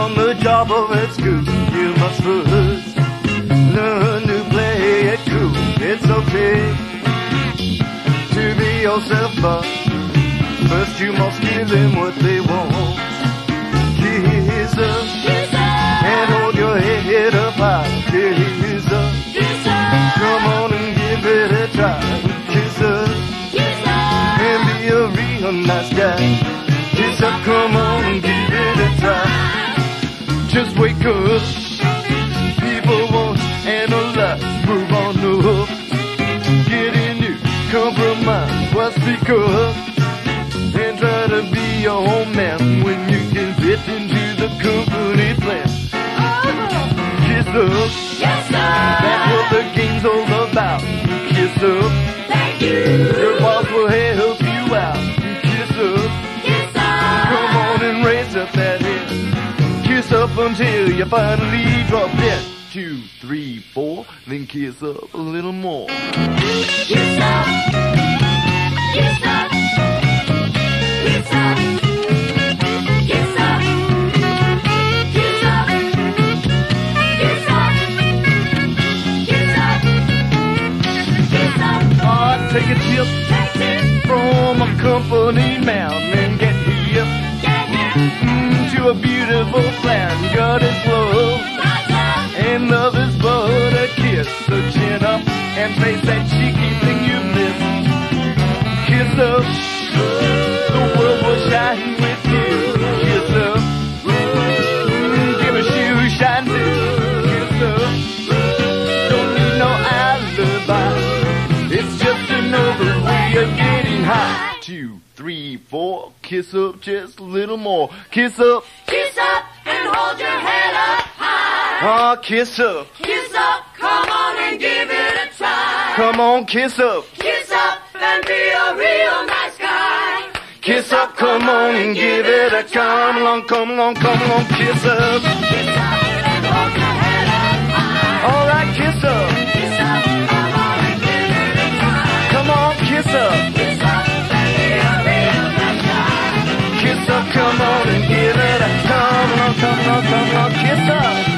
on the job of it school. You must first learn to play it cool. It's okay to be yourself, but first you must give them what they want. Kiss up and hold your head up high. Kiss up. Come on and give it a try. Just People want People won't analyze. Move on up. Get in you. Compromise. what's up. And try to be your own man when you can fit into the company plan. Uh-huh. Kiss up. Kiss That's what the game's all about. Kiss up. Thank you. up until you finally drop dead. Two, three, four, then kiss up a little more. Kiss up, kiss up, kiss up. Take a tip, Take a tip. from a company man and plan. God is love and love is but a kiss. So chin up and face that cheeky thing you missed. Kiss up, the world will shine with you. Kiss up, give a shoe shine too. Kiss up, don't need no alibi. It's just another way of getting high. Two, three, four, kiss up just a little more. Kiss up, Kiss up and hold your head up high. ah, kiss up. Kiss up, come on and give it a try. Come on, kiss up. Kiss up and be a real nice guy. Kiss up, come on and give it a come along, come along, come along, kiss up. Kiss Come Rock kiss Up.